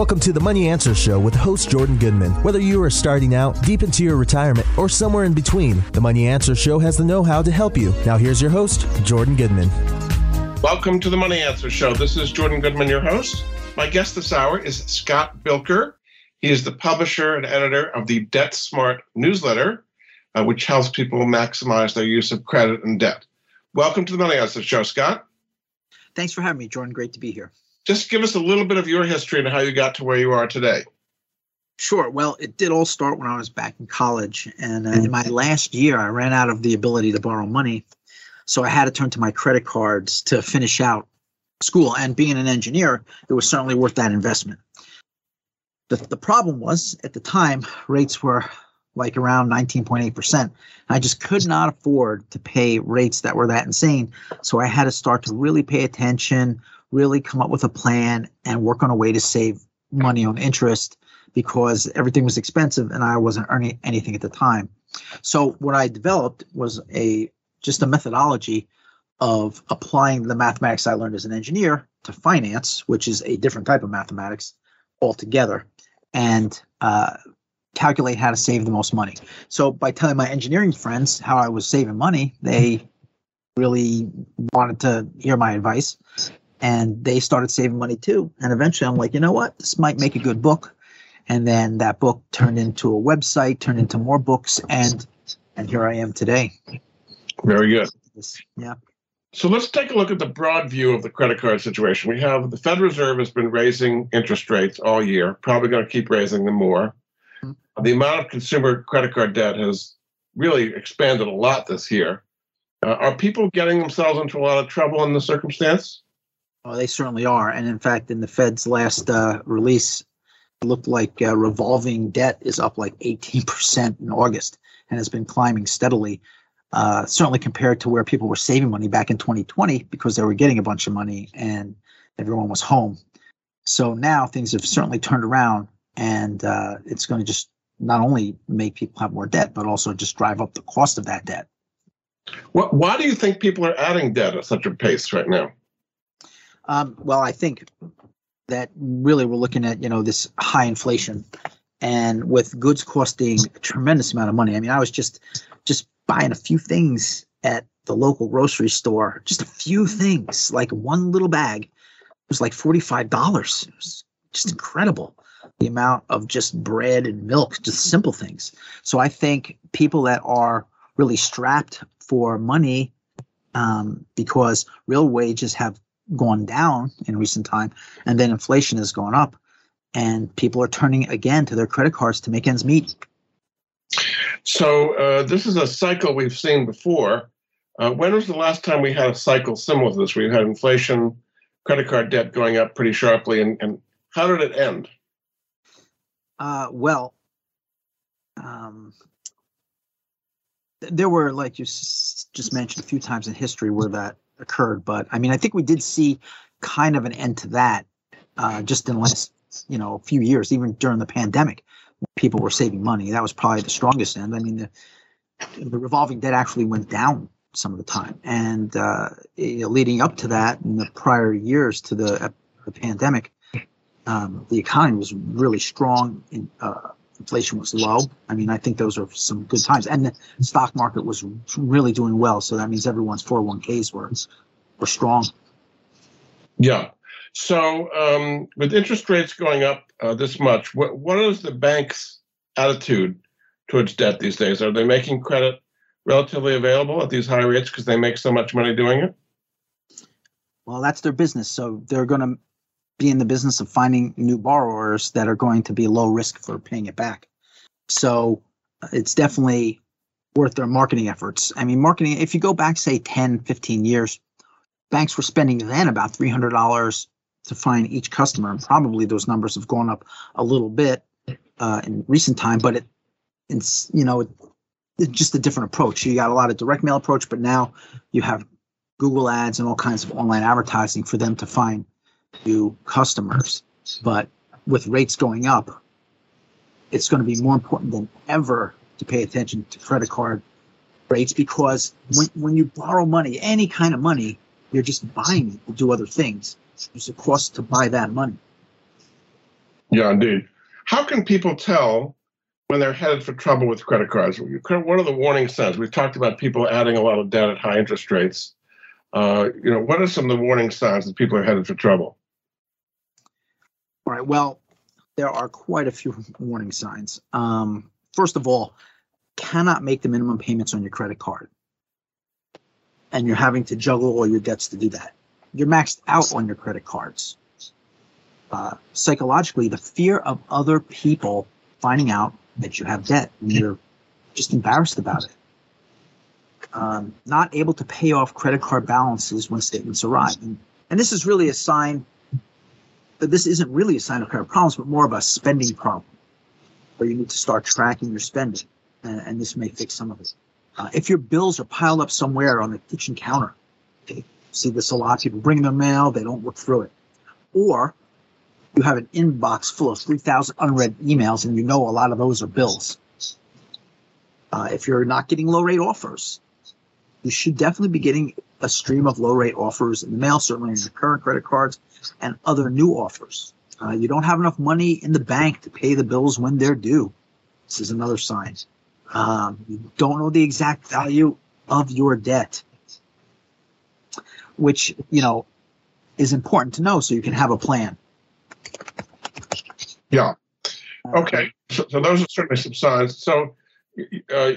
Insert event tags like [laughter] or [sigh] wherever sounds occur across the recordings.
Welcome to the Money Answer Show with host Jordan Goodman. Whether you are starting out, deep into your retirement, or somewhere in between, the Money Answer Show has the know how to help you. Now, here's your host, Jordan Goodman. Welcome to the Money Answer Show. This is Jordan Goodman, your host. My guest this hour is Scott Bilker. He is the publisher and editor of the Debt Smart newsletter, uh, which helps people maximize their use of credit and debt. Welcome to the Money Answer Show, Scott. Thanks for having me, Jordan. Great to be here just give us a little bit of your history and how you got to where you are today. Sure. Well, it did all start when I was back in college. And uh, in my last year, I ran out of the ability to borrow money. So I had to turn to my credit cards to finish out school. And being an engineer, it was certainly worth that investment. The, the problem was at the time, rates were like around 19.8%. I just could not afford to pay rates that were that insane. So I had to start to really pay attention, really come up with a plan and work on a way to save money on interest because everything was expensive and I wasn't earning anything at the time. So what I developed was a just a methodology of applying the mathematics I learned as an engineer to finance, which is a different type of mathematics altogether, and uh, calculate how to save the most money. So by telling my engineering friends how I was saving money, they really wanted to hear my advice and they started saving money too. And eventually I'm like, you know what? This might make a good book. And then that book turned into a website, turned into more books, and and here I am today. Very good. Yeah. So let's take a look at the broad view of the credit card situation. We have the Fed Reserve has been raising interest rates all year, probably going to keep raising them more. Mm-hmm. The amount of consumer credit card debt has really expanded a lot this year. Uh, are people getting themselves into a lot of trouble in the circumstance? Oh, they certainly are. And in fact, in the Fed's last uh, release, it looked like uh, revolving debt is up like 18% in August and has been climbing steadily. Uh, certainly compared to where people were saving money back in 2020 because they were getting a bunch of money and everyone was home. So now things have certainly turned around, and uh, it's going to just not only make people have more debt, but also just drive up the cost of that debt. Well, why do you think people are adding debt at such a pace right now? Um, well, I think that really we're looking at you know this high inflation, and with goods costing a tremendous amount of money. I mean, I was just just buying a few things at the local grocery store, just a few things, like one little bag. Was like forty five dollars. It was just incredible the amount of just bread and milk, just simple things. So I think people that are really strapped for money um, because real wages have gone down in recent time, and then inflation has gone up, and people are turning again to their credit cards to make ends meet. So uh, this is a cycle we've seen before. Uh, when was the last time we had a cycle similar to this, where you had inflation, credit card debt going up pretty sharply, and, and how did it end? Uh, well, um, there were, like you s- just mentioned, a few times in history where that occurred. But I mean, I think we did see kind of an end to that uh, just in the last, you know, few years, even during the pandemic. People were saving money. That was probably the strongest end. I mean, the, the revolving debt actually went down some of the time, and uh, leading up to that, in the prior years to the, the pandemic, um, the economy was really strong. In, uh, inflation was low. I mean, I think those are some good times, and the stock market was really doing well. So that means everyone's 401ks were were strong. Yeah. So um, with interest rates going up uh, this much, what what is the bank's attitude towards debt these days? Are they making credit relatively available at these high rates because they make so much money doing it? Well, that's their business. So they're going to be in the business of finding new borrowers that are going to be low risk for paying it back. So uh, it's definitely worth their marketing efforts. I mean, marketing, if you go back, say 10, 15 years, banks were spending then about $300 to find each customer. And probably those numbers have gone up a little bit uh, in recent time, but it, it's, you know, it's just a different approach. You got a lot of direct mail approach, but now you have Google ads and all kinds of online advertising for them to find to customers. But with rates going up, it's going to be more important than ever to pay attention to credit card rates because when, when you borrow money, any kind of money, you're just buying it to do other things. There's a cost to buy that money. Yeah, indeed. How can people tell when they're headed for trouble with credit cards? What are the warning signs? We've talked about people adding a lot of debt at high interest rates. Uh, you know, what are some of the warning signs that people are headed for trouble? All right. Well, there are quite a few [laughs] warning signs. Um, first of all, cannot make the minimum payments on your credit card. And you're having to juggle all your debts to do that. You're maxed out on your credit cards. Uh, psychologically, the fear of other people finding out that you have debt and you're just embarrassed about it. Um, not able to pay off credit card balances when statements arrive. And, and this is really a sign that this isn't really a sign of credit problems, but more of a spending problem where you need to start tracking your spending. And, and this may fix some of it. Uh, if your bills are piled up somewhere on the kitchen counter, okay, see this a lot. People bring their mail, they don't look through it. Or you have an inbox full of 3,000 unread emails and you know a lot of those are bills. Uh, if you're not getting low rate offers, you should definitely be getting a stream of low rate offers in the mail, certainly in your current credit cards and other new offers. Uh, you don't have enough money in the bank to pay the bills when they're due. This is another sign. Um, you don't know the exact value of your debt, which, you know, is important to know so you can have a plan. Yeah. Okay. So, so those are certainly some signs. So, uh,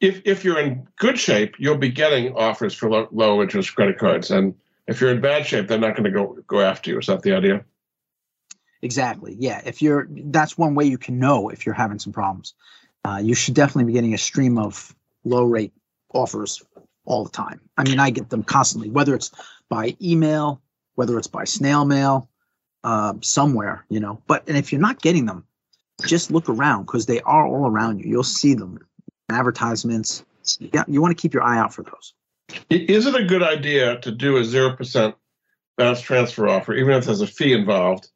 if if you're in good shape, you'll be getting offers for low, low interest credit cards, and if you're in bad shape, they're not going to go go after you. Is that the idea? Exactly. Yeah. If you're, that's one way you can know if you're having some problems. Uh, you should definitely be getting a stream of low rate offers all the time. I mean, I get them constantly, whether it's by email, whether it's by snail mail, uh, somewhere, you know. But and if you're not getting them, just look around because they are all around you. You'll see them, advertisements. Yeah, you want to keep your eye out for those. Is it a good idea to do a zero percent balance transfer offer, even if there's a fee involved,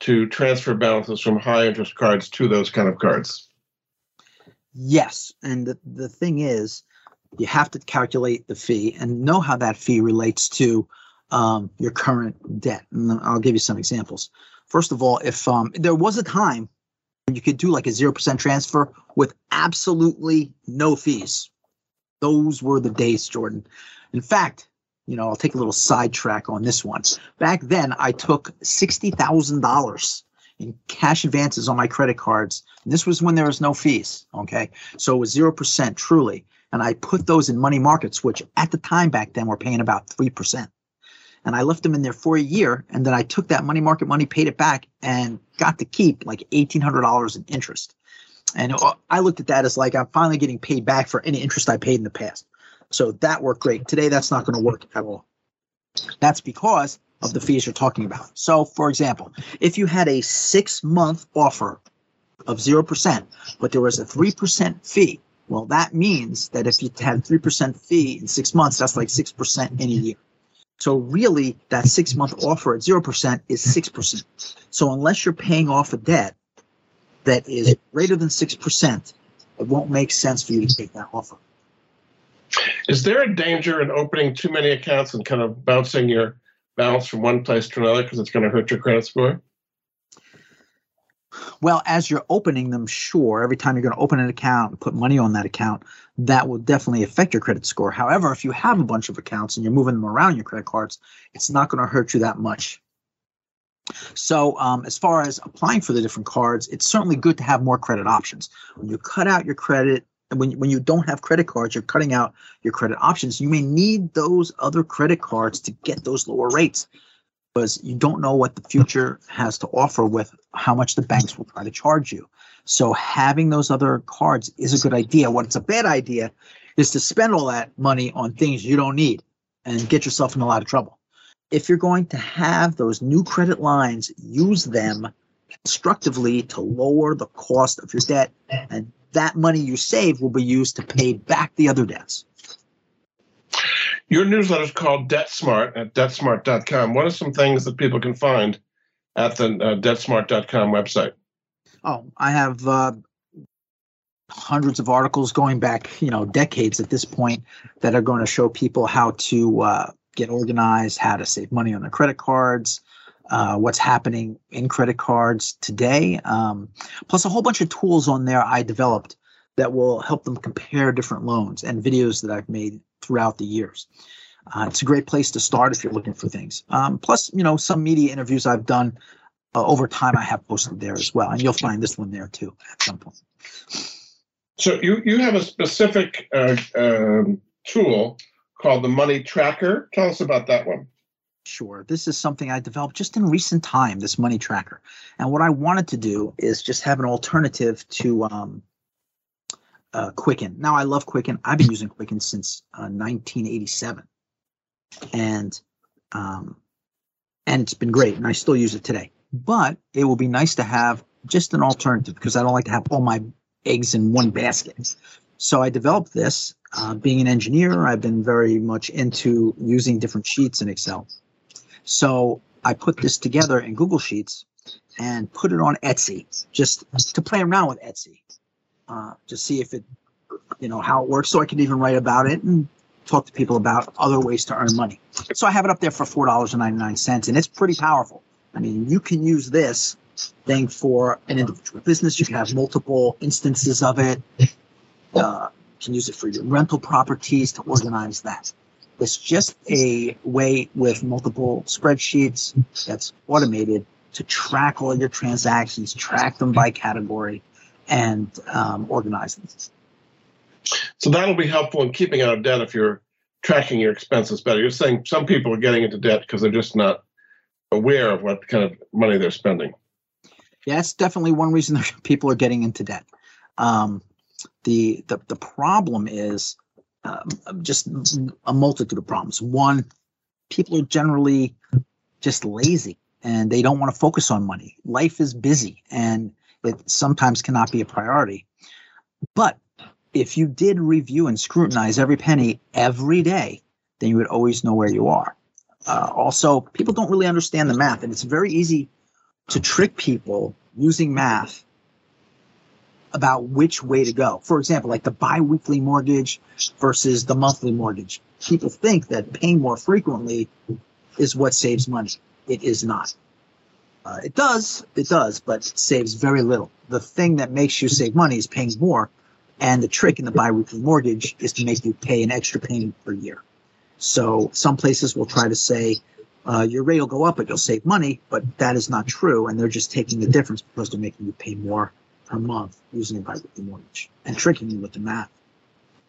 to transfer balances from high interest cards to those kind of cards? Yes, and the, the thing is, you have to calculate the fee and know how that fee relates to um, your current debt. And I'll give you some examples. First of all, if um, there was a time you could do like a 0% transfer with absolutely no fees, those were the days, Jordan. In fact, you know, I'll take a little sidetrack on this one. Back then, I took $60,000 in cash advances on my credit cards. And this was when there was no fees. Okay. So it was 0% truly. And I put those in money markets, which at the time back then were paying about 3% and I left them in there for a year. And then I took that money market money, paid it back, and got to keep like $1,800 in interest. And uh, I looked at that as like I'm finally getting paid back for any interest I paid in the past. So that worked great. Today, that's not going to work at all. That's because of the fees you're talking about. So, for example, if you had a six month offer of 0%, but there was a 3% fee, well, that means that if you had 3% fee in six months, that's like 6% in a year. So really, that six month offer at 0% is 6%. So unless you're paying off a debt that is greater than 6%, it won't make sense for you to take that offer. Is there a danger in opening too many accounts and kind of bouncing your balance from one place to another because it's going to hurt your credit score? Well, as you're opening them, sure, every time you're going to open an account and put money on that account, that will definitely affect your credit score. However, if you have a bunch of accounts and you're moving them around your credit cards, it's not going to hurt you that much. So, um, as far as applying for the different cards, it's certainly good to have more credit options. When you cut out your credit, when, when you don't have credit cards, you're cutting out your credit options. You may need those other credit cards to get those lower rates because you don't know what the future has to offer with how much the banks will try to charge you. So having those other cards is a good idea. What's a bad idea is to spend all that money on things you don't need and get yourself in a lot of trouble. If you're going to have those new credit lines, use them constructively to lower the cost of your debt and that money you save will be used to pay back the other debts. Your newsletter is called Debt Smart at debtsmart.com. What are some things that people can find at the uh, debtsmart.com website? Oh, I have uh, hundreds of articles going back, you know, decades at this point that are going to show people how to uh, get organized, how to save money on their credit cards, uh, what's happening in credit cards today, um, plus a whole bunch of tools on there I developed that will help them compare different loans and videos that I've made throughout the years. Uh, it's a great place to start if you're looking for things. Um, plus, you know, some media interviews I've done uh, over time I have posted there as well, and you'll find this one there too at some point. So you you have a specific uh, um, tool called the Money Tracker. Tell us about that one. Sure. This is something I developed just in recent time, this money tracker. And what I wanted to do is just have an alternative to um, uh, Quicken. Now, I love Quicken. I've been using Quicken since uh, 1987. And um, and it's been great, and I still use it today. But it will be nice to have just an alternative because I don't like to have all my eggs in one basket. So I developed this. Uh, being an engineer, I've been very much into using different sheets in Excel. So I put this together in Google Sheets and put it on Etsy just to play around with Etsy uh, to see if it, you know, how it works. So I can even write about it and talk to people about other ways to earn money. So I have it up there for four dollars and ninety nine cents, and it's pretty powerful. I mean, you can use this thing for an individual business. You can have multiple instances of it. Uh, you can use it for your rental properties to organize that. It's just a way with multiple spreadsheets that's automated to track all your transactions, track them by category, and um, organize them. So that'll be helpful in keeping out of debt if you're tracking your expenses better. You're saying some people are getting into debt because they're just not aware of what kind of money they're spending. Yeah, that's definitely one reason [laughs] people are getting into debt. Um, the, the the problem is um, just a multitude of problems. One, people are generally just lazy and they don't want to focus on money. Life is busy and it sometimes cannot be a priority. But if you did review and scrutinize every penny every day, then you would always know where you are. Uh, also, people don't really understand the math, and it's very easy to trick people using math about which way to go. For example, like the biweekly mortgage versus the monthly mortgage. People think that paying more frequently is what saves money. It is not. Uh, it does, it does, but it saves very little. The thing that makes you save money is paying more, and the trick in the biweekly mortgage is to make you pay an extra payment per year. So some places will try to say uh, your rate will go up, but you'll save money, but that is not true, and they're just taking the difference because they're making you pay more per month using a biweekly mortgage and tricking you with the math.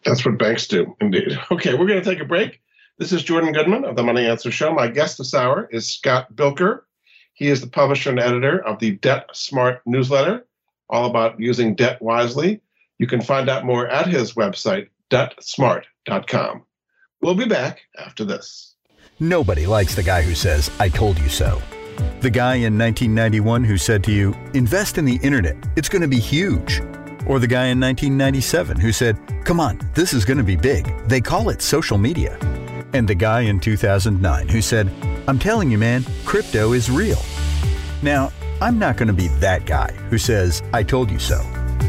That's what banks do, indeed. [laughs] Okay, we're going to take a break. This is Jordan Goodman of the Money Answer Show. My guest this hour is Scott Bilker. He is the publisher and editor of the Debt Smart newsletter, all about using debt wisely. You can find out more at his website, debtsmart.com. We'll be back after this. Nobody likes the guy who says, I told you so. The guy in 1991 who said to you, invest in the internet, it's going to be huge. Or the guy in 1997 who said, come on, this is going to be big. They call it social media. And the guy in 2009 who said, I'm telling you, man, crypto is real. Now, I'm not going to be that guy who says, I told you so.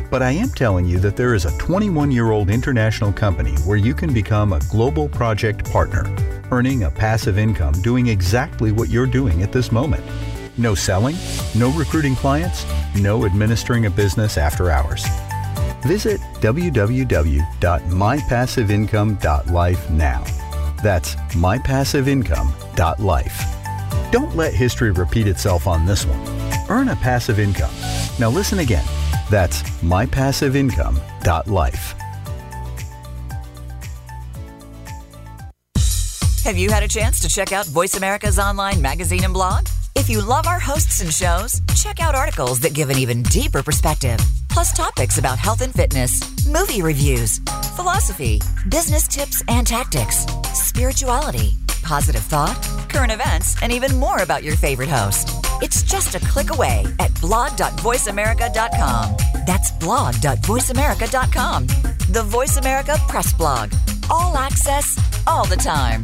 But I am telling you that there is a 21 year old international company where you can become a global project partner, earning a passive income doing exactly what you're doing at this moment. No selling, no recruiting clients, no administering a business after hours. Visit www.mypassiveincome.life now. That's mypassiveincome.life. Don't let history repeat itself on this one. Earn a passive income. Now listen again. That's mypassiveincome.life. Have you had a chance to check out Voice America's online magazine and blog? If you love our hosts and shows, check out articles that give an even deeper perspective, plus topics about health and fitness, movie reviews, philosophy, business tips and tactics, spirituality, positive thought, current events, and even more about your favorite host. It's just a click away at blog.voiceamerica.com. That's blog.voiceamerica.com. The Voice America Press Blog. All access, all the time.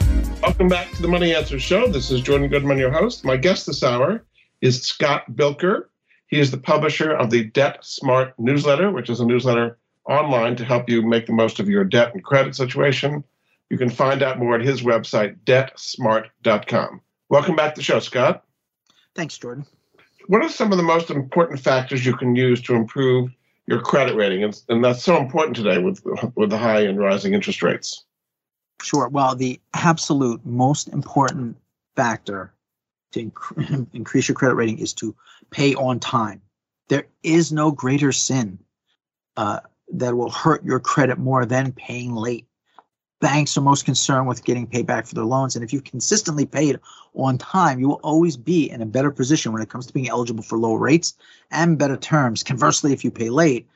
Welcome back to the Money Answer Show. This is Jordan Goodman, your host. My guest this hour is Scott Bilker. He is the publisher of the Debt Smart newsletter, which is a newsletter online to help you make the most of your debt and credit situation. You can find out more at his website, debtsmart.com. Welcome back to the show, Scott. Thanks, Jordan. What are some of the most important factors you can use to improve your credit rating? And, and that's so important today with, with the high and rising interest rates. Sure. Well, the absolute most important factor to inc- [laughs] increase your credit rating is to pay on time. There is no greater sin uh, that will hurt your credit more than paying late banks are most concerned with getting paid back for their loans. And if you consistently pay it on time, you will always be in a better position when it comes to being eligible for lower rates and better terms. Conversely, if you pay late,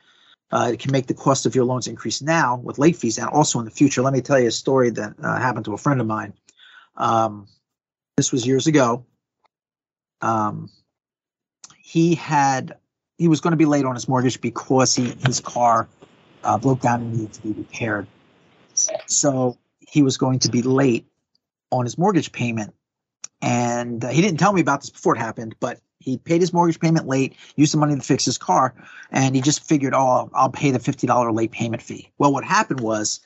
uh, it can make the cost of your loans increase now with late fees and also in the future. Let me tell you a story that uh, happened to a friend of mine. Um, this was years ago. Um, he had he was going to be late on his mortgage because he his car uh, broke down and needed to be repaired so he was going to be late on his mortgage payment. And uh, he didn't tell me about this before it happened, but he paid his mortgage payment late, used the money to fix his car, and he just figured, oh, I'll, pay the $50 late payment fee. Well, what happened was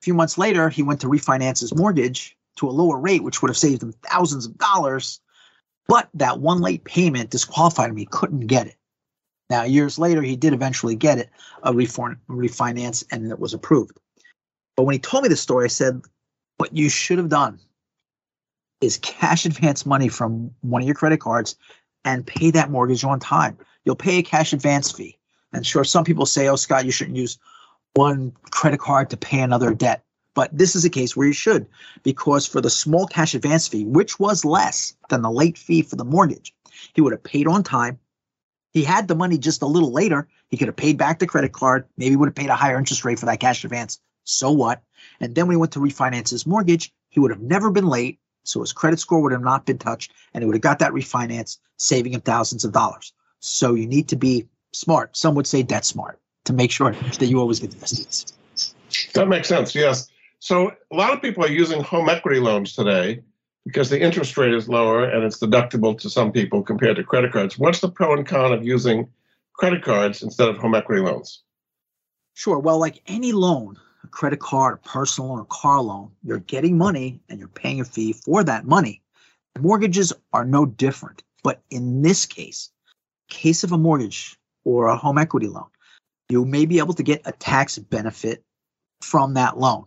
a few months later, he went to refinance his mortgage to a lower rate, which would have saved him thousands of dollars. But that one late payment disqualified him. He couldn't get it. Now, years later, he did eventually get it, a refinance, and it was approved. But when he told me the story, I said, what you should have done is cash advance money from one of your credit cards and pay that mortgage on time. You'll pay a cash advance fee. And sure, some people say, oh, Scott, you shouldn't use one credit card to pay another debt. But this is a case where you should, because for the small cash advance fee, which was less than the late fee for the mortgage, he would have paid on time. He had the money just a little later. He could have paid back the credit card, maybe would have paid a higher interest rate for that cash advance. So what? And then when he went to refinance his mortgage, he would have never been late. So his credit score would have not been touched and he would have got that refinance, saving him thousands of dollars. So you need to be smart. Some would say debt smart to make sure that you always get the best deals. That makes sense. Yes. So a lot of people are using home equity loans today because the interest rate is lower and it's deductible to some people compared to credit cards. What's the pro and con of using credit cards instead of home equity loans? Sure. Well, like any loan, a credit card, a personal loan, a car loan, you're getting money and you're paying a fee for that money. Mortgages are no different. But in this case, case of a mortgage or a home equity loan, you may be able to get a tax benefit from that loan.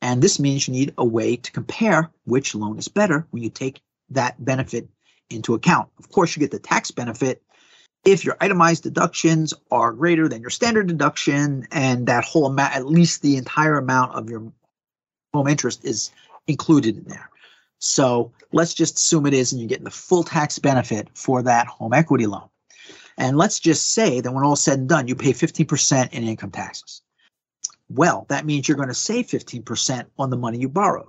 And this means you need a way to compare which loan is better when you take that benefit into account. Of course, you get the tax benefit if your itemized deductions are greater than your standard deduction and that whole amount, at least the entire amount of your home interest is included in there. So let's just assume it is and you're getting the full tax benefit for that home equity loan. And let's just say that when all said and done, you pay 15% in income taxes. Well, that means you're going to save 15% on the money you borrowed.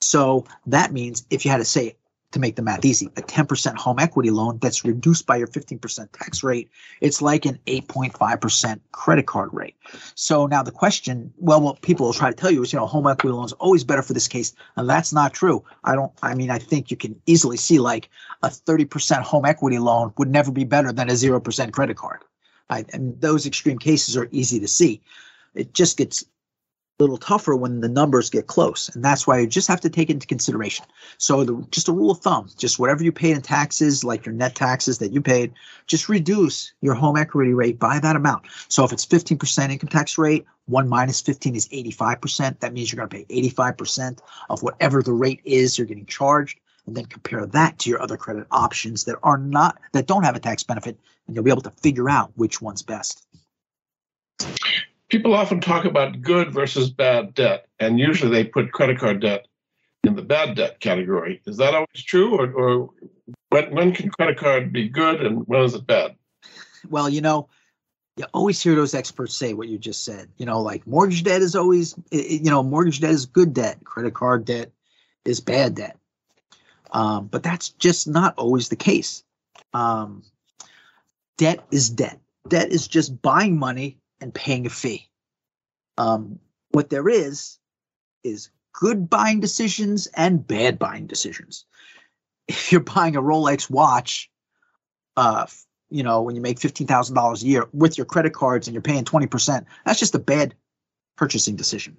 So that means if you had to say to make the math easy, a 10% home equity loan that's reduced by your 15% tax rate, it's like an 8.5% credit card rate. So now the question, well, what people will try to tell you is, you know, home equity loans always better for this case. And that's not true. I don't, I mean, I think you can easily see like a 30% home equity loan would never be better than a 0% credit card. I, and those extreme cases are easy to see. It just gets little tougher when the numbers get close. And that's why you just have to take into consideration. So the, just a rule of thumb, just whatever you paid in taxes, like your net taxes that you paid, just reduce your home equity rate by that amount. So if it's 15% income tax rate, one minus 15 is 85%. That means you're going to pay 85% of whatever the rate is you're getting charged. And then compare that to your other credit options that are not, that don't have a tax benefit. And you'll be able to figure out which one's best people often talk about good versus bad debt, and usually they put credit card debt in the bad debt category. Is that always true, or, or when, when can credit card be good and when is it bad? Well, you know, you always hear those experts say what you just said. You know, like mortgage debt is always, you know, mortgage debt is good debt, credit card debt is bad debt. Um, but that's just not always the case. Um, debt is debt. Debt is just buying money and paying a fee. Um, what there is is good buying decisions and bad buying decisions. If you're buying a Rolex watch, uh, you know, when you make fifteen thousand dollars a year with your credit cards and you're paying twenty percent, that's just a bad purchasing decision.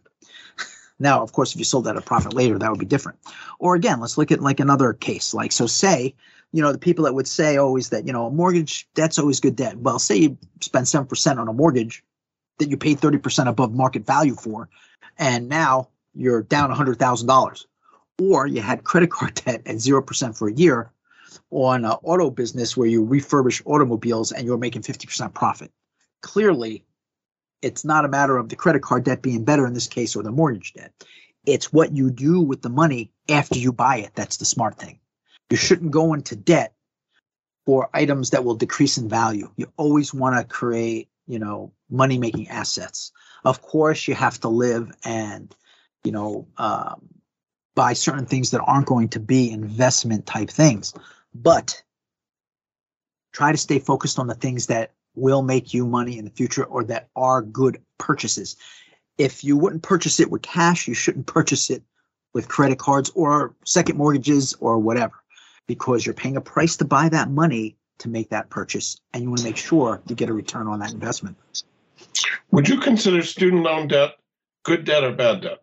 [laughs] now, of course, if you sold that at a profit later, that would be different. Or again, let's look at like another case. Like, so say, you know, the people that would say always that, you know, a mortgage, debt's always good debt. Well, say you spend 7% on a mortgage that you paid 30% above market value for, and now you're down $100,000. Or you had credit card [laughs] debt at 0% for a year on an auto business where you refurbish automobiles and you're making 50% profit. Clearly, it's not a matter of the credit card debt being better in this case or the mortgage debt. It's what you do with the money after you buy it. That's the smart thing. You shouldn't go into debt for items that will decrease in value. You always want to create, you know, money making assets. Of course, you have to live and, you know, um, buy certain things that aren't going to be investment type things. But try to stay focused on the things that will make you money in the future or that are good purchases. If you wouldn't purchase it with cash, you shouldn't purchase it with credit cards or second mortgages or whatever, because you're paying a price to buy that money to make that purchase. And you want to make sure you get a return on that investment. Would you consider student loan debt good debt or bad debt?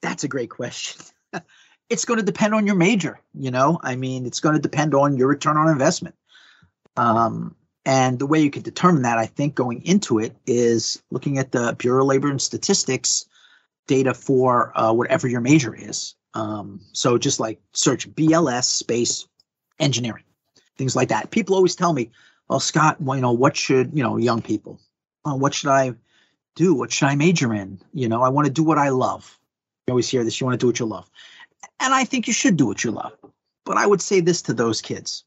That's a great question. [laughs] it's going to depend on your major, you know? I mean, it's going to depend on your return on investment. Um, and the way you can determine that, I think, going into it is looking at the Bureau of Labor and Statistics data for uh, whatever your major is. Um, so just like search BLS space engineering, things like that. People always tell me, "Well, Scott, well, you know, what should you know, young people, well, what should I do? What should I major in? You know, I want to do what I love." You always hear this. You want to do what you love, and I think you should do what you love. But I would say this to those kids: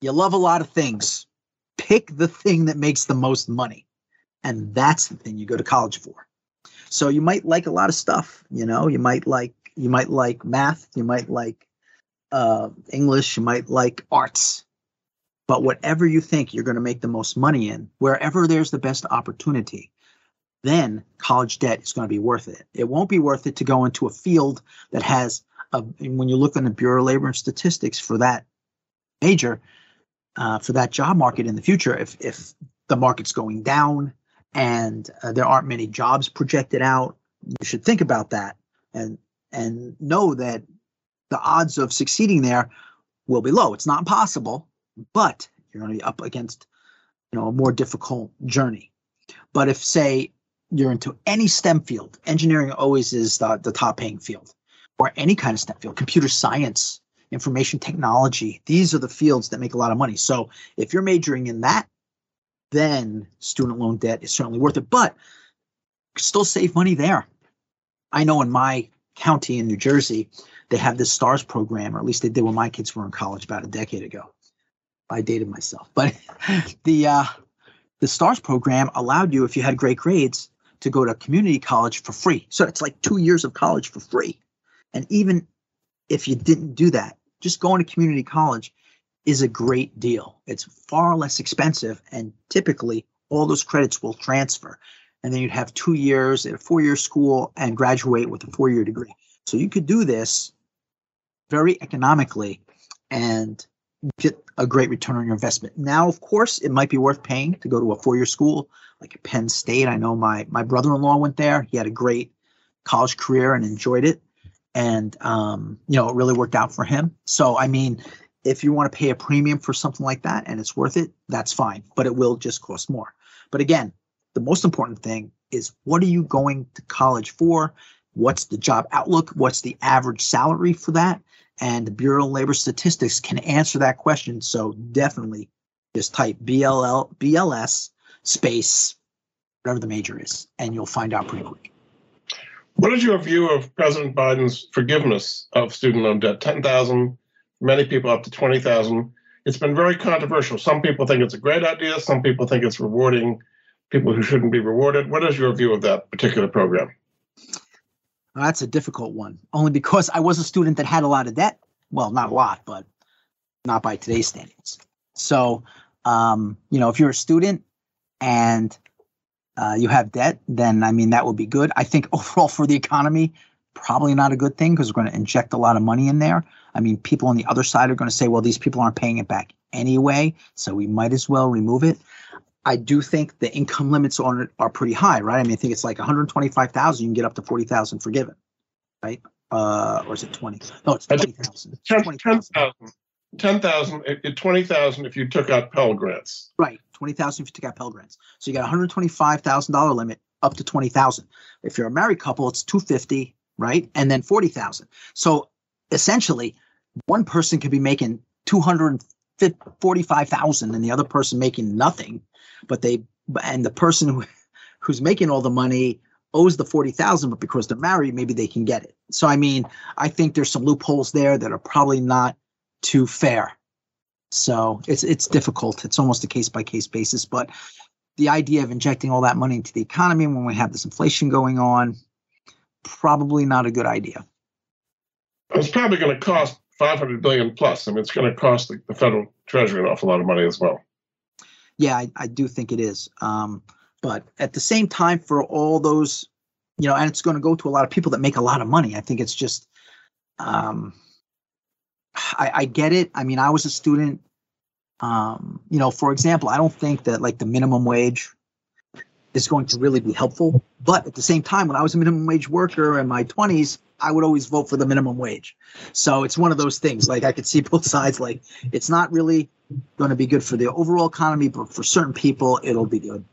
you love a lot of things pick the thing that makes the most money. And that's the thing you go to college for. So you might like a lot of stuff, you know, you might like you might like math, you might like uh, English, you might like arts. But whatever you think you're going to make the most money in, wherever there's the best opportunity, then college debt is going to be worth it. It won't be worth it to go into a field that has, a, when you look on the Bureau of Labor and Statistics for that major, uh, for that job market in the future if if the market's going down and uh, there aren't many jobs projected out you should think about that and and know that the odds of succeeding there will be low it's not impossible but you're going to be up against you know a more difficult journey but if say you're into any stem field engineering always is the, the top paying field or any kind of stem field computer science information technology. These are the fields that make a lot of money. So if you're majoring in that, then student loan debt is certainly worth it, but still save money there. I know in my county in New Jersey, they have this STARS program, or at least they did when my kids were in college about a decade ago. I dated myself, but [laughs] the uh, the STARS program allowed you, if you had great grades, to go to community college for free. So it's like two years of college for free. And even if you didn't do that, just going to community college is a great deal. It's far less expensive, and typically all those credits will transfer. And then you'd have two years at a four year school and graduate with a four year degree. So you could do this very economically and get a great return on your investment. Now, of course, it might be worth paying to go to a four year school like Penn State. I know my, my brother in law went there, he had a great college career and enjoyed it and um, you know it really worked out for him. So I mean, if you want to pay a premium for something like that and it's worth it, that's fine, but it will just cost more. But again, the most important thing is what are you going to college for? What's the job outlook? What's the average salary for that? And the Bureau of Labor Statistics can answer that question. So definitely just type BLL BLS space whatever the major is, and you'll find out pretty quick. What is your view of President Biden's forgiveness of student loan debt? 10,000, many people up to 20,000. It's been very controversial. Some people think it's a great idea. Some people think it's rewarding people who shouldn't be rewarded. What is your view of that particular program? Well, that's a difficult one, only because I was a student that had a lot of debt. well, not a lot, but not by today's standards. So, um, you know, if you're a student and uh, you have debt, then I mean, that would be good. I think [laughs] overall for the economy, probably not a good thing because we're going to inject a lot of money in there. I mean, people on the other side are going to say, well, these people aren't paying it back anyway, so we might as well remove it. I do think the income limits on it are pretty high, right? I mean, I think it's like 125,000. You can get up to 40,000 forgiven, right? Uh, or is it 20? No, it's 20,000. 10,000. 10,000, 20,000 if you took out Pell grants. Right, 20,000 if you took out Pell grants. So you got $125,000 limit up to 20,000. If you're a married couple, it's 250, right? And then 40,000. So essentially, one person could be making 245,000 and the other person making nothing, but they and the person who, who's making all the money owes the 40,000 but because they're married maybe they can get it. So I mean, I think there's some loopholes there that are probably not too fair. So it's it's difficult. It's almost a case by case basis, but the idea of injecting all that money into the economy when we have this inflation going on, probably not a good idea. It's probably going to cost 500 billion plus. I mean, it's going to cost the, the federal treasury an awful lot of money as well. Yeah, I, I do think it is. Um, but at the same time, for all those, you know, and it's going to go to a lot of people that make a lot of money. I think it's just, um, I, I get it. I mean, I was a student. Um, you know, for example, I don't think that like the minimum wage is going to really be helpful. But at the same time, when I was a minimum wage worker in my 20s, I would always vote for the minimum wage. So it's one of those things. Like I could see [laughs] both sides. Like it's not really going to be good for the overall economy, but for certain people, it'll be good.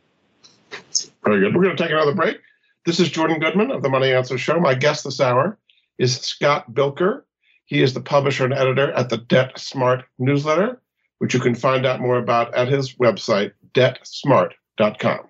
Very good. We're going to take another break. This is Jordan Goodman of the Money Answer Show. My guest this hour is Scott Bilker. He is the publisher and editor at the Debt Smart newsletter, which you can find out more about at his website, debtsmart.com.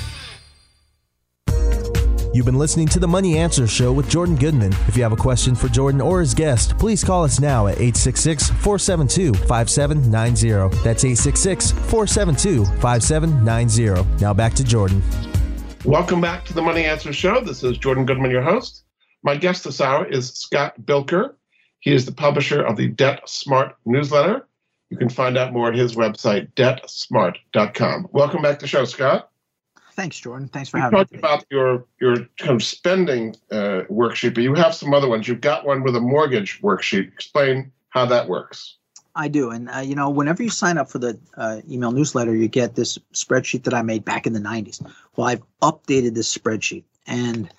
You've been listening to the Money Answer Show with Jordan Goodman. If you have a question for Jordan or his guest, please call us now at 866 472 5790. That's 866 472 5790. Now back to Jordan. Welcome back to the Money Answer Show. This is Jordan Goodman, your host. My guest this hour is Scott Bilker. He is the publisher of the Debt Smart newsletter. You can find out more at his website, debtsmart.com. Welcome back to the show, Scott. Thanks, Jordan. Thanks for we having me. talked about your your kind of spending uh, worksheet, but you have some other ones. You've got one with a mortgage worksheet. Explain how that works. I do, and uh, you know, whenever you sign up for the uh, email newsletter, you get this spreadsheet that I made back in the '90s. Well, I've updated this spreadsheet, and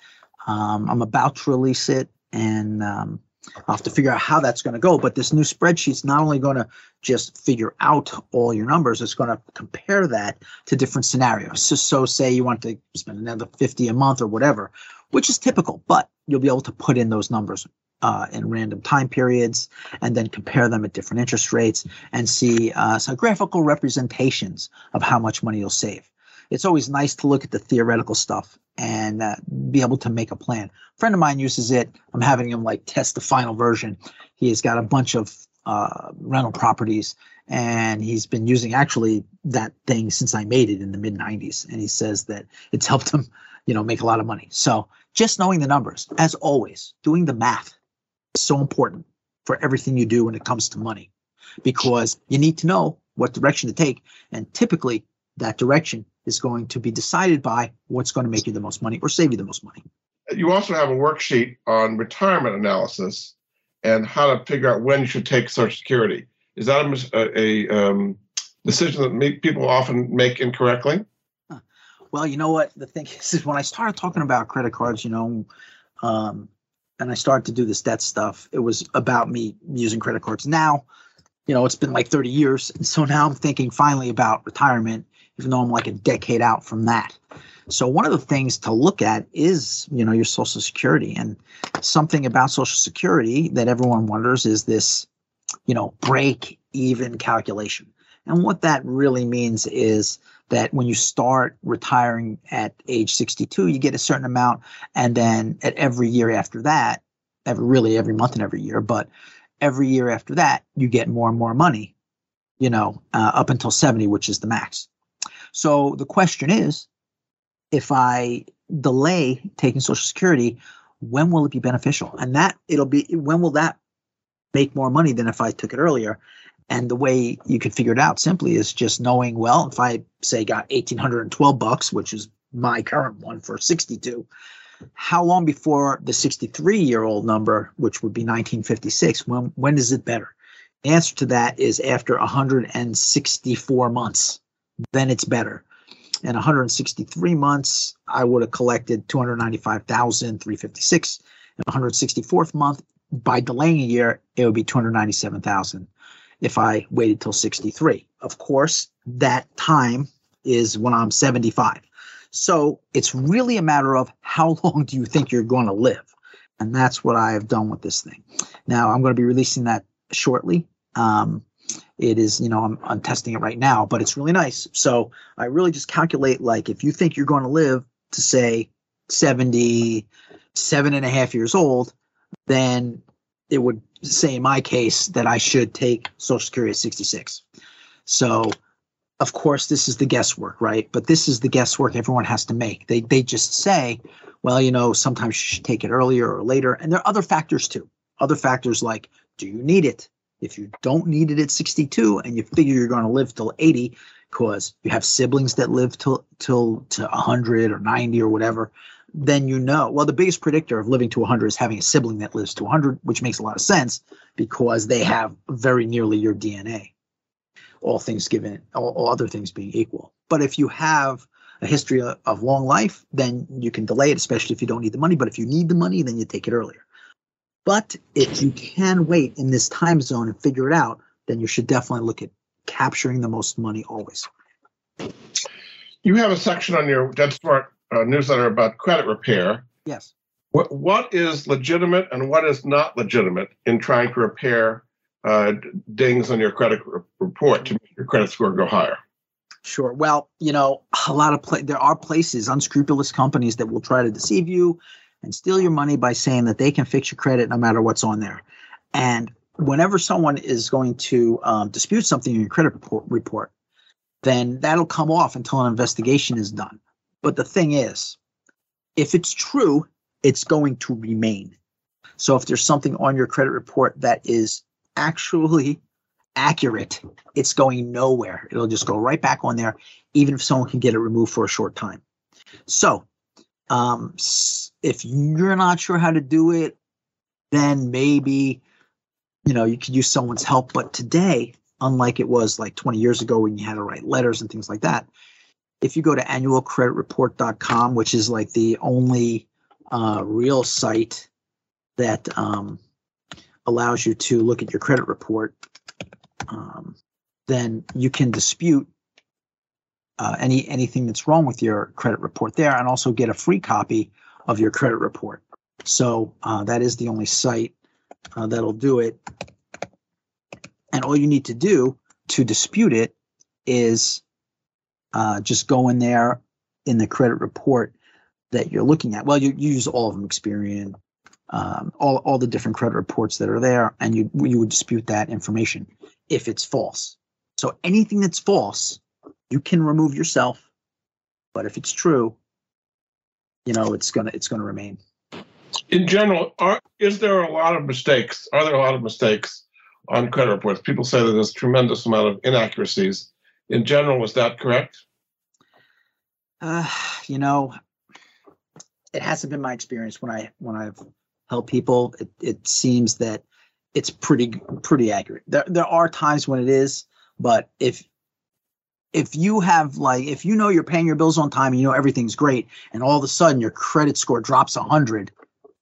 um, I'm about to release it. And um, I'll have to figure out how that's going to go. But this new spreadsheet's not only going to just figure out all your numbers, it's going to compare that to different scenarios. So, so say you want to spend another 50 a month or whatever, which is typical, but you'll be able to put in those numbers uh, in random time periods and then compare them at different interest rates and see uh, some graphical representations of how much money you'll save. It's always nice to look at the theoretical stuff and uh, be able to make a plan. A friend of mine uses it. I'm having him like test the final version. He has got a bunch of uh, rental properties and he's been using actually that thing since I made it in the mid 90s. And he says that it's helped him, you know, make a lot of money. So just knowing the numbers, as always, doing the math is so important for everything you do when it comes to money because you need to know what direction to take. And typically, that direction is going to be decided by what's going to make you the most money or save you the most money. You also have a worksheet on retirement analysis and how to figure out when you should take Social Security. Is that a, a um, decision that people often make incorrectly? Well, you know what? The thing is, is when I started talking about credit cards, you know, um, and I started to do this debt stuff, it was about me using credit cards. Now, you know, it's been like 30 years. And so now I'm thinking finally about retirement even though I'm like a decade out from that. So one of the things to look at is, you know, your social security and something about social security that everyone wonders is this, you know, break even calculation. And what that really means is that when you start retiring at age 62, you get a certain amount. And then at every year after that, every really every month and every year, but every year after that, you get more and more money, you know, uh, up until 70, which is the max. So the question is, if I delay taking Social Security, when will it be beneficial? And that it'll be when will that make more money than if I took it earlier? And the way you can figure it out simply is just knowing, well, if I say got 1812 bucks, which is my current one for 62, how long before the 63 year old number, which would be 1956, when when is it better? The answer to that is after 164 months then it's better. In 163 months, I would have collected 295,356. In 164th month, by delaying a year, it would be 297,000 if I waited till 63. Of course, that time is when I'm 75. So it's really a matter of how [laughs] long do you think you're going to live? And that's what I have done with this thing. Now, I'm going to be releasing that shortly. Um, it is you know I'm, I'm testing it right now but it's really nice. So i really just calculate like if you think you're going to live to say 77 and a half years old then it would say in my case that i should take social security at 66 so of course this is the guesswork right? But this is the guesswork everyone has to make. They, they just say well you know sometimes you should take it earlier or later. And there are other factors too. Other factors like do you need it if you don't need it at 62 and you figure you're going to live till 80 because you have siblings that live till till to 100 or 90 or whatever, then you know. Well, the biggest predictor of living to 100 is having a sibling that lives to 100, which makes a lot of sense because they have very nearly your DNA. All things given, all, all other things being equal. But if you have a history of, of long life, then you can delay it, especially if you don't need the money. But if you need the money, then you take it earlier. But if you can wait in this time zone and figure it out, then you should definitely look at capturing the most money always. You have a section on your Debt Smart uh, newsletter about credit repair. Yes. What, what is legitimate and what is not legitimate in trying to repair uh, dings on your credit report to make your credit score go higher? Sure. Well, you know, a lot of pla- there are places, unscrupulous companies that will try to deceive you and steal your money by saying that they can fix your credit no matter what's on there. And whenever someone is going to um, dispute something in your credit report, report, then that'll come off until an investigation is done. But the thing is, if it's true, it's going to remain. So if there's something on your credit report that is actually accurate, it's going nowhere. It'll just go right back on there, even if someone can get it removed for a short time. So um, if you're not sure how to do it, then maybe you know you could use someone's help. But today, unlike it was like 20 years ago when you had to write letters and things like that, if you go to annualcreditreport.com, which is like the only uh, real site that um, allows you to look at your credit report, um, then you can dispute uh, any anything that's wrong with your credit report there, and also get a free copy of your credit report. So uh, that is the only site uh, that'll do it. And all you need to do to dispute it is uh, just go in there in the credit report that you're looking at. Well, you, you use all of them, Experian, um, all all the different credit reports that are there, and you you would dispute that information if it's false. So anything that's false, you can remove yourself, but if it's true, you know it's gonna it's gonna remain. In general, are, is there a lot of mistakes? Are there a lot of mistakes on credit reports? People say that there's a tremendous amount of inaccuracies. In general, is that correct? Uh, you know, it hasn't been my experience when I when I've helped people. It, it seems that it's pretty pretty accurate. There there are times when it is, but if if you have like if you know you're paying your bills on time and you know everything's great, and all of a sudden your credit score drops a hundred,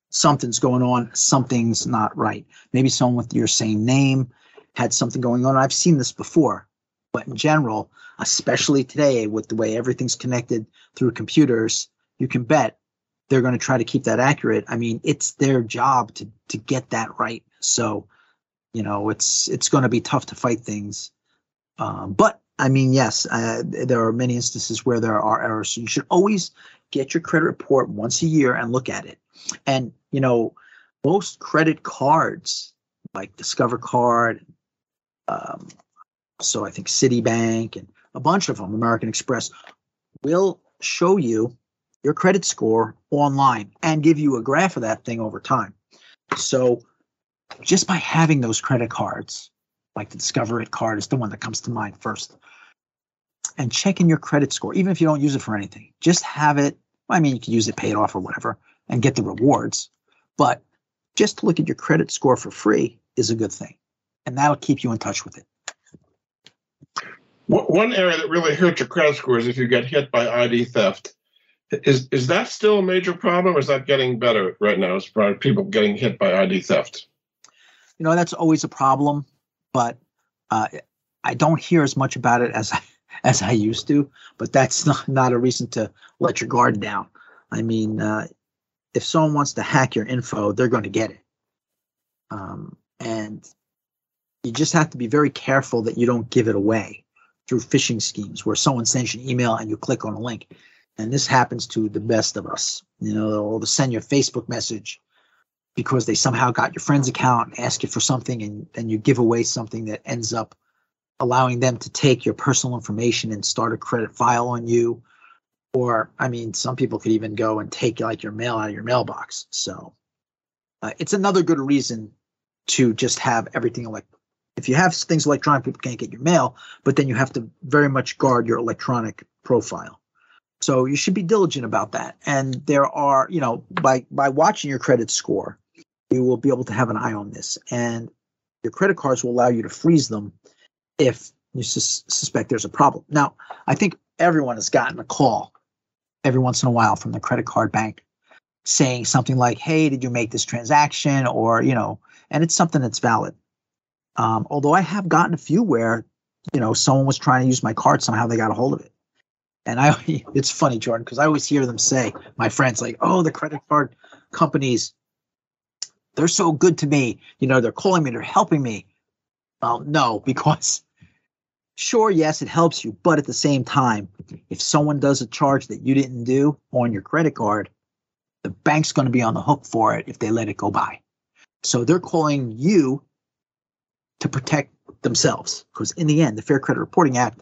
something's going on. Something's not right. Maybe someone with your same name had something going on. I've seen this before, but in general, especially today with the way everything's connected through computers, you can bet they're going to try to keep that accurate. I mean, it's their job to to get that right. So, you know, it's it's going to be tough to fight things. Um, but I mean, yes, uh, there are many instances where there are errors. So you should always get your credit report once a year and look at it. And you know, most credit cards like Discover Card, um, so I think Citibank and a bunch of them, American Express, will show you your credit score online and give you a graph of that thing over time. So just by having those credit cards, like the Discover It card is the one that comes to mind first, and checking your credit score, even if you don't use it for anything, just have it. I mean, you can use it, pay it off, or whatever, and get the rewards. But just to look at your credit score for free is a good thing, and that'll keep you in touch with it. One area that really hurts your credit score is if you get hit by ID theft. Is is that still a major problem, or is that getting better right now? As far as people getting hit by ID theft? You know, that's always a problem, but uh, I don't hear as much about it as I, [laughs] as I used to. But that's [laughs] not not a reason to let your guard down. I mean, uh, if someone wants to hack your info, they're going to get it. Um, and you just have to be very careful that you don't give it away through phishing schemes where someone sends you an email and you click on a link. And this happens to the best of us. You know, they'll send you a Facebook message because they somehow got your friend's account and ask you for something, and then you give away something that ends up allowing them to take your personal information and start a credit file on you. Or, I mean, some people could even go and take like your mail out of your mailbox. So uh, it's another good reason to just have everything like if you have things electronic, people can't get your mail, but then you have to very much guard your electronic profile. So you should be diligent about that. And there are, you know, by by watching your credit score, you will be able to have an eye on this. And your credit cards will allow you to freeze them if you sus- suspect there's a problem. Now, I think everyone has gotten a call every once in a while from the credit card bank saying something like, "Hey, did you make this transaction?" or, you know, and it's something that's valid. Um, although I have gotten a few where, you know, someone was trying to use my card, somehow they got a hold of it. And I, [laughs] it's funny, Jordan, because I always hear them say, my friends, like, oh, the credit card companies, they're so good to me. You know, they're calling me, they're helping me. Well, no, [laughs] because sure, yes, it helps you. But at the same time, if someone does a charge that you didn't do on your credit card, the bank's going to be on the hook for it if they let it go by. So they're calling you to protect themselves because in the end the fair credit reporting act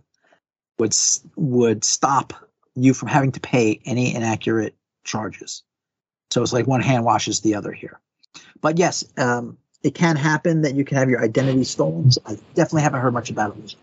would would stop you from having to pay any inaccurate charges so it's like one hand washes the other here but yes um, it can happen that you can have your identity stolen i definitely haven't heard much about it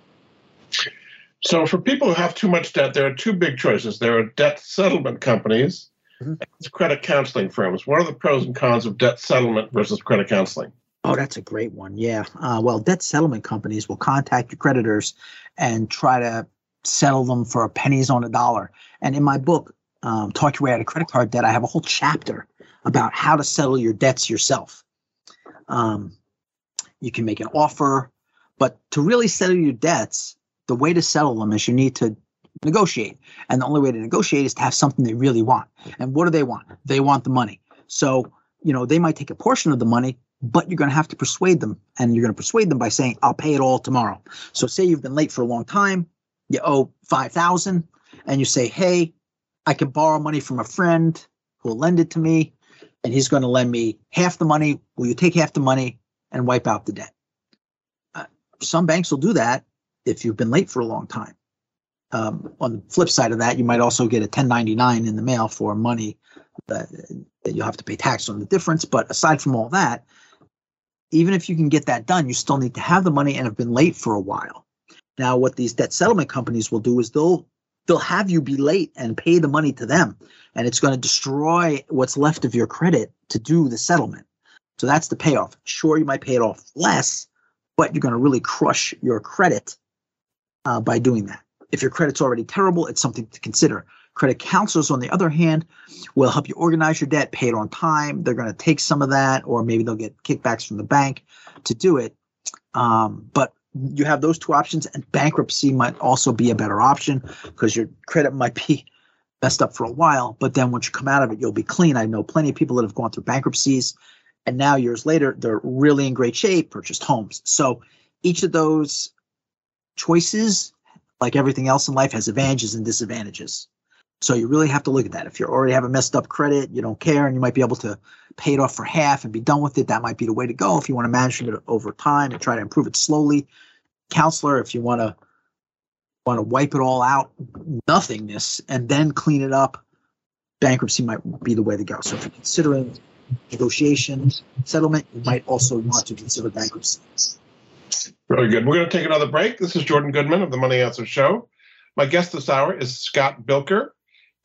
so for people who have too much debt there are two big choices there are debt settlement companies mm-hmm. and credit counseling firms what are the pros and cons of debt settlement versus credit counseling Oh, that's a great one. Yeah. Uh, well, debt settlement companies will contact your creditors and try to settle them for pennies on a dollar. And in my book, um, Talk Your Way Out of Credit Card Debt, I have a whole chapter about how to settle your debts yourself. Um, You can make an offer, but to really settle your debts, the way to settle them is you need to negotiate. And the only way to negotiate is to have something they really want. And what do they want? They want the money. So, you know, they might take a portion of the money, but you're going to have to persuade them. And you're going to persuade them by saying, I'll pay it all tomorrow. So say you've been late for a long time, you owe 5000 and you say, hey, I can borrow money from a friend who will lend it to me, and he's going to lend me half the money. Will you take half the money and wipe out the debt? Uh, some banks will do that if you've been late for a long time. Um, on the flip side of that, you might also get a 1099 in the mail for money that, that you'll have to pay tax on the difference. But aside from all that, even if you can get that done, you still need to have the money and have been late for a while. Now, what these debt settlement companies will do is they'll they'll have you be late and pay the money to them, and it's going to destroy what's left of your credit to do the settlement. So that's the payoff. Sure, you might pay it off less, but you're going to really crush your credit uh, by doing that. If your credit's already terrible, it's something to consider. Credit counselors, on the other hand, will help you organize your debt, pay it on time. They're going to take some of that, or maybe they'll get kickbacks from the bank to do it. Um, but you have those two options, and bankruptcy might also be a better option because your credit might be messed up for a while, but then once you come out of it, you'll be clean. I know plenty of people that have gone through bankruptcies, and now years later, they're really in great shape, purchased homes. So each of those choices, like everything else in life, has advantages and disadvantages. So you really have to look at that. If you already have a messed up credit, you don't care, and you might be able to pay it off for half and be done with it, that might be the way to go. If you want to manage it over time and try to improve it slowly, counselor if you want to want to wipe it all out nothingness and then clean it up bankruptcy might be the way to go so if you're considering negotiations settlement you might also want to consider bankruptcy Really good. We're going to take another break. This is Jordan Goodman of the Money Answer Show. My guest this hour is Scott Bilker.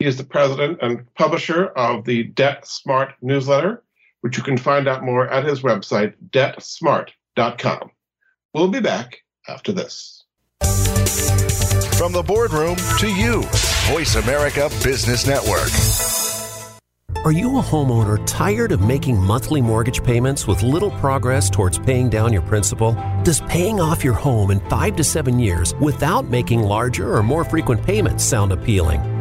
He is the president and publisher of the Debt Smart newsletter, which you can find out more at his website, debtsmart.com. We'll be back after this. From the boardroom to you, Voice America Business Network. Are you a homeowner tired of making monthly mortgage payments with little progress towards paying down your principal? Does paying off your home in five to seven years without making larger or more frequent payments sound appealing?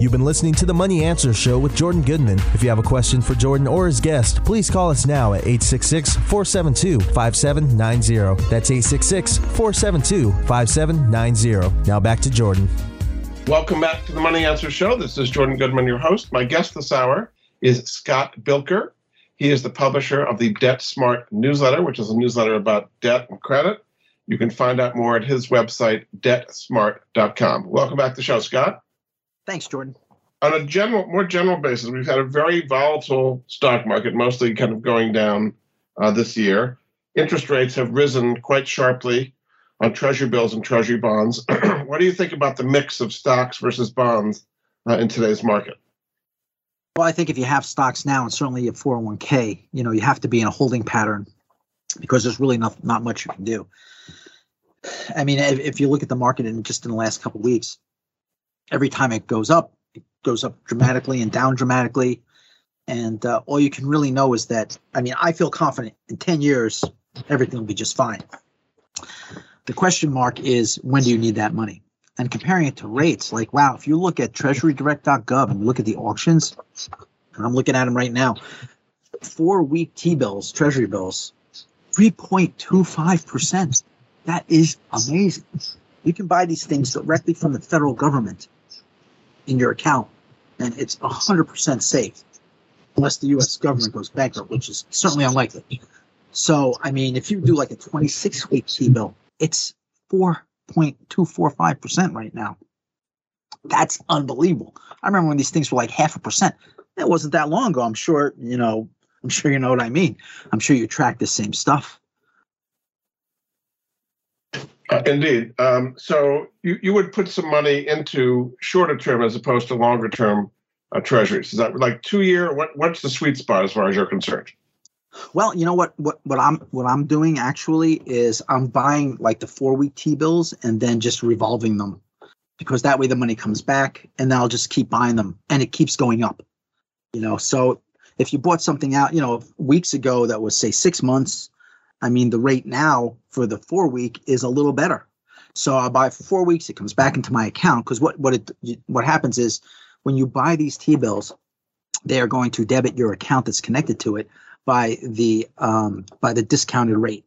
You've been listening to the Money Answer Show with Jordan Goodman. If you have a question for Jordan or his guest, please call us now at 866 472 5790. That's 866 472 5790. Now back to Jordan. Welcome back to the Money Answer Show. This is Jordan Goodman, your host. My guest this hour is Scott Bilker. He is the publisher of the Debt Smart newsletter, which is a newsletter about debt and credit. You can find out more at his website, debtsmart.com. Welcome back to the show, Scott. Thanks jordan On a general, more general basis, we've had a very volatile stock market, mostly kind of going down uh, this year. Interest rates have risen quite sharply on treasury bills and treasury bonds. [clears throat] what do you think about the mix of stocks versus bonds uh, in today's market? Well, I think if you have stocks now, and certainly a 401k, you know, you have to be in a holding pattern because there's really not, not much you can do. I mean, if, if you look at the market in just in the last couple of weeks, every time it goes up, it goes up dramatically and down dramatically. And uh, all you can really know is that, I mean, I feel confident in 10 years, everything will be just fine. The question mark is when do you need that money? And comparing it to rates, like, wow, if you look at treasurydirect.gov and look at the auctions, and I'm looking at them right now, four week T bills, treasury bills, 3.25%. That is amazing. You can buy these things directly from the federal government in your account, and it's 100% safe. unless the U.S. government goes bankrupt, which is certainly unlikely. So, I mean, if you do like a 26 week T bill, it's 4.245% right now. That's unbelievable. I remember when these things were like half a percent. That wasn't that long ago. I'm sure, you know, I'm sure you know what I mean. I'm sure you track the same stuff. Uh, indeed. Um, so you, you would put some money into shorter term as opposed to longer term uh, treasuries. Is that like two year? What what's the sweet spot as far as you're concerned? Well, you know what what what I'm what I'm doing actually is I'm buying like the four week T bills and then just revolving them because that way the money comes back and then I'll just keep buying them and it keeps going up. You know, so if you bought something out, you know, weeks ago that was say six months, I mean the rate now for the four week is a little better. So I buy for four weeks, it comes back into my account because what what it what happens is when you buy these T bills, they are going to debit your account that's connected to it by the um, by the discounted rate.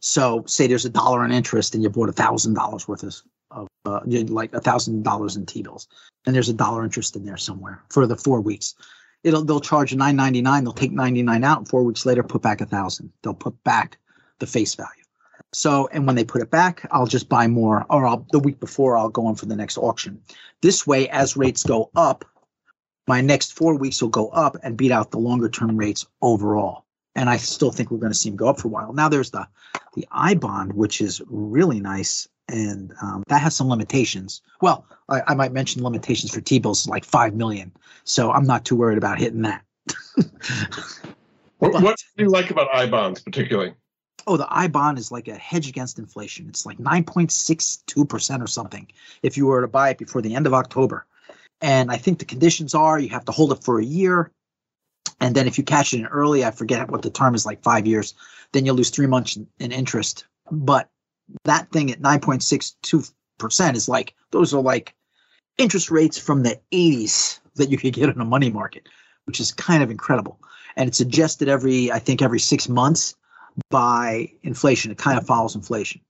So say there's a dollar in interest and you bought a thousand dollars worth of, of uh, like a thousand dollars in T bills, and there's a dollar interest in there somewhere for the four weeks. It'll they'll charge nine ninety nine. They'll take ninety nine out. Four weeks later, put back a thousand. They'll put back the face value. So, and when they put it back, I'll just buy more, or I'll, the week before I'll go on for the next auction. This way, as rates go up, my next four weeks will go up and beat out the longer term rates overall. And I still think we're going to see them go up for a while. Now there's the the I bond, which is really nice, and um, that has some limitations. Well, I, I might mention limitations for T bills like five million, so I'm not too worried about hitting that. [laughs] what, what do you like about I bonds particularly? Oh, the I bond is like a hedge against inflation. It's like 9.62% or something if you were to buy it before the end of October. And I think the conditions are you have to hold it for a year. And then if you catch it in early, I forget what the term is like five years, then you'll lose three months in interest. But that thing at 9.62% is like, those are like interest rates from the 80s that you could get in a money market, which is kind of incredible. And it's adjusted every, I think, every six months by inflation. It kind of follows inflation.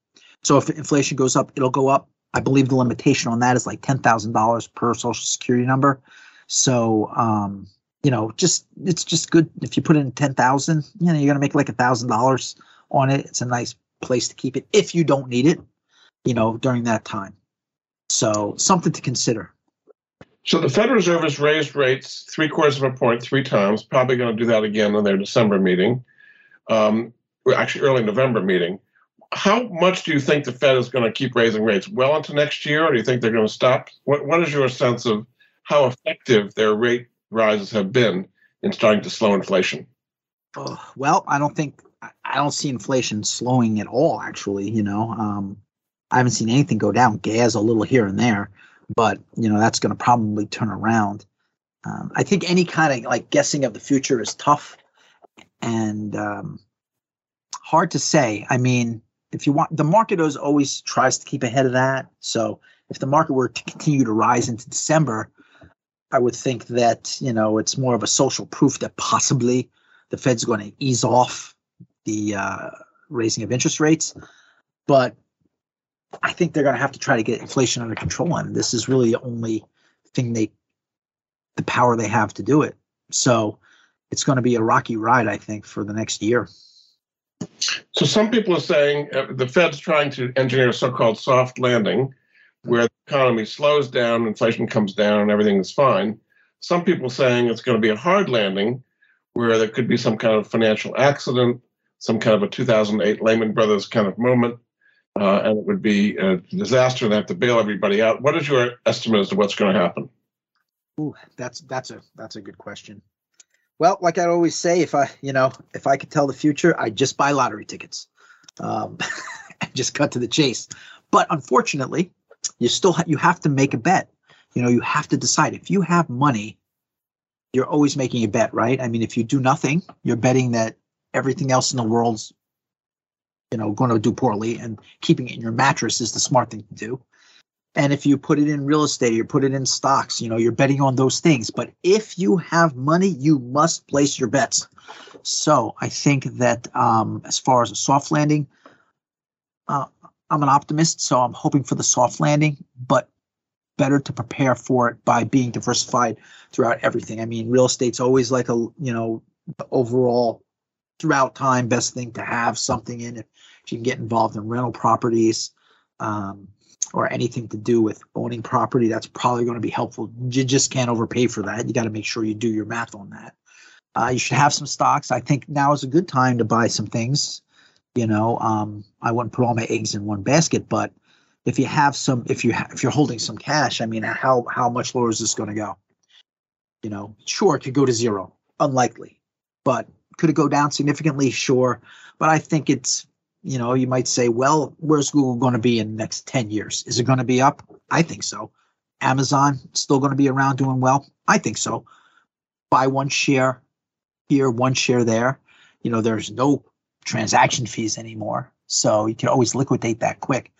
So if inflation goes up, it'll go up I believe the limitation on that is like ten thousand dollars per social security number. So um, you know, just it's just good if you put in ten thousand, you know, you're gonna make like a thousand dollars on it. It's a nice place to keep it if you don't need it, you know, during that time. So something to consider. So the Federal Reserve has raised rates three quarters of a point three times. Probably going to do that again in their December meeting. Um, actually, early November meeting how much do you think the Fed is going to keep raising rates well into next year, or do you think they're going to stop? What What is your sense of how effective their rate rises have been in starting to slow inflation? Well, I don't think I don't see inflation slowing at all. Actually, you know, um, I haven't seen anything go down. Gas a little here and there, but you know that's going to probably turn around. Um, I think any kind of like guessing of the future is tough and um, hard to say. I mean, if you want the market always tries to keep ahead of that. So if the market were to continue to rise into december i would think that you know it's more of a social proof that possibly the fed's going to ease off the uh, raising of interest rates. But i think they're going to have to try to get inflation under control and this is really the only thing they the power they have to do it. So it's going to be a rocky ride i think for the next year so some people are saying uh, the Fed's trying to engineer a so-called soft landing, where the economy slows down, inflation comes down, and everything is fine. Some people are saying it's going to be a hard landing, where there could be some kind of financial accident, some kind of a 2008 Lehman Brothers kind of moment, uh, and it would be a disaster and have to bail everybody out. What is your estimate as to what's going to happen? Ooh, that's that's a that's a good question. Well, like I always say, if I, you know, if I could tell the future, I'd just buy lottery tickets, um, [laughs] and just cut to the chase. But unfortunately, you still ha- you have to make a bet. You know, you have to decide if you have money. You're always making a bet, right? I mean, if you do nothing, you're betting that everything else in the world's, you know, going to do poorly, and keeping it in your mattress is the smart thing to do. And if you put it in real estate, you put it in stocks, you know, you're betting on those things. But if you have money, you must place your bets. So I think that um, as far as a soft landing, uh, I'm an optimist, so I'm hoping for the soft landing. But better to prepare for it by being diversified throughout everything. I mean, real estate's always like a you know overall throughout time best thing to have something in if you can get involved in rental properties um, or anything to do with owning property. That's probably going to be helpful. You just can't overpay for that. You got to make sure you do your math on that. Uh, you should have some stocks. I think now is a good time to buy some things. You know, um, I wouldn't put all my eggs in one basket, but if you have some, if you ha- if you're holding some cash, I mean, how how much lower is this going to go? You know, sure, it could go to zero, unlikely, but could it go down significantly? Sure, but I think it's you know you might say, well, where's Google going to be in the next ten years? Is it going to be up? I think so. Amazon still going to be around doing well? I think so. Buy one share here, one share there. You know, there's no transaction fees anymore. So you can always liquidate that quick.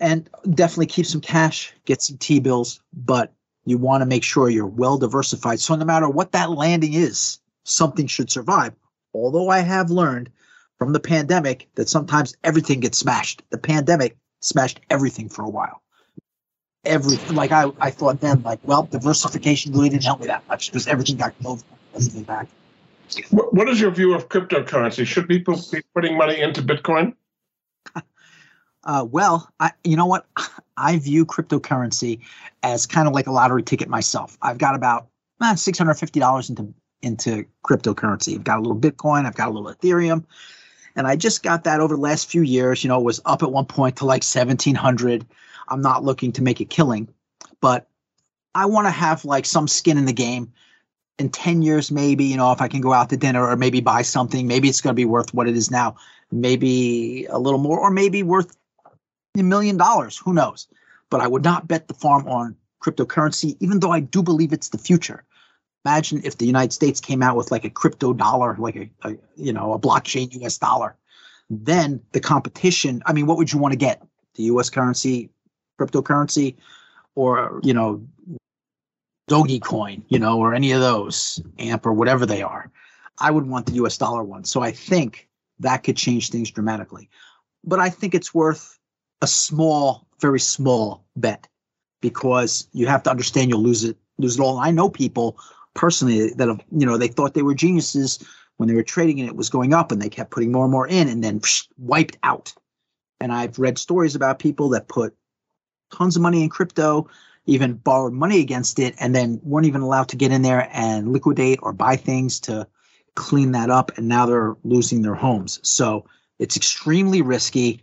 And definitely keep some cash, get some T bills, but you want to make sure you're well diversified. So no matter what that landing is, something should survive. Although I have learned from the pandemic that sometimes everything gets smashed. The pandemic smashed everything for a while. Every like I, I thought then like well diversification really didn't help me that much because everything got closed everything back. What is your view of cryptocurrency? Should people be putting money into Bitcoin? [laughs] Uh, well, I, you know what? [laughs] I view cryptocurrency as kind of like a lottery ticket myself. I've got about eh, six hundred fifty dollars into into cryptocurrency. I've got a little Bitcoin. I've got a little Ethereum, and I just got that over the last few years. You know, it was up at one point to like seventeen hundred. I'm not looking to make a killing, but I want to have like some skin in the game in 10 years maybe you know if i can go out to dinner or maybe buy something maybe it's going to be worth what it is now maybe a little more or maybe worth a million dollars who knows but i would not bet the farm on cryptocurrency even though i do believe it's the future imagine if the united states came out with like a crypto dollar like a, a you know a blockchain us dollar then the competition i mean what would you want to get the us currency cryptocurrency or you know Dogecoin, you know, or any of those, AMP or whatever they are. I would want the US dollar one. So I think that could change things dramatically. But I think it's worth a small, very small bet because you have to understand you'll lose it, lose it all. I know people personally that have, you know, they thought they were geniuses when they were trading and it was going up and they kept putting more and more in and then psh, [sniffs] wiped out. And I've read stories about people that put tons of money in crypto even borrowed money against it and then weren't even allowed to get in there and liquidate or buy things to clean that up and now they're losing their homes so it's extremely risky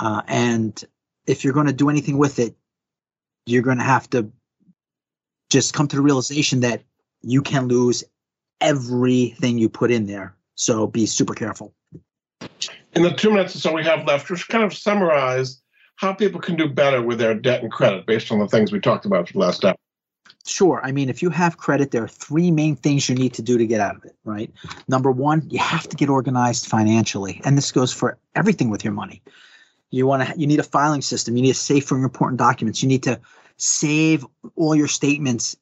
uh, and if you're going to do anything with it you're going to have to just come to the realization that you can lose everything you put in there so be super careful in the two minutes or so we have left just kind of summarize how people can do better with their debt and credit based on the things we talked about last hour. Sure. I mean, if you have credit, there are three main things you need to do to get out of it, right? Number one, you have to get organized financially. And this goes for everything with your money. You want to you need a filing system, you need a safe for your important documents. You need to save all your statements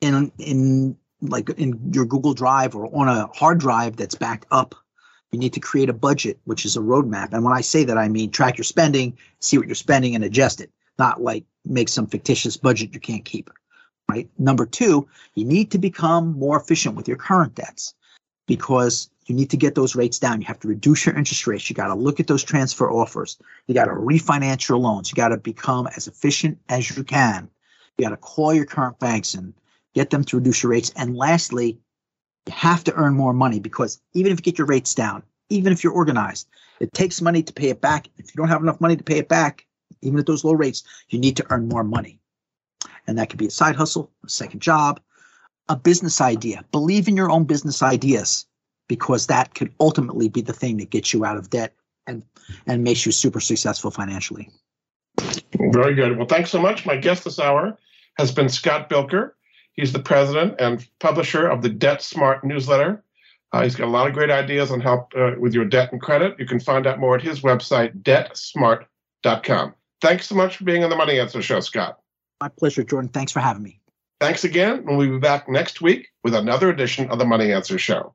in in like in your Google Drive or on a hard drive that's backed up you need to create a budget, which is a roadmap. And when I say that, I mean track your spending, see what you're spending, and adjust it, not like make some fictitious budget you can't keep. Right. Number two, you need to become more efficient with your current debts because you need to get those rates down. You have to reduce your interest rates. You got to look at those transfer offers. You got to refinance your loans. You got to become as efficient as you can. You got to call your current banks and get them to reduce your rates. And lastly, you have to earn more money because even if you get your rates down, even if you're organized, it takes money to pay it back. If you don't have enough money to pay it back, even at those low rates, you need to earn more money. And that could be a side hustle, a second job, a business idea. Believe in your own business ideas because that could ultimately be the thing that gets you out of debt and and makes you super successful financially. Very good. Well, thanks so much. My guest this hour has been Scott Bilker. He's the president and publisher of the Debt Smart newsletter. Uh, he's got a lot of great ideas on help uh, with your debt and credit. You can find out more at his website, debtsmart.com. Thanks so much for being on the Money Answer Show, Scott. My pleasure, Jordan. Thanks for having me. Thanks again, we'll be back next week with another edition of the Money Answer Show.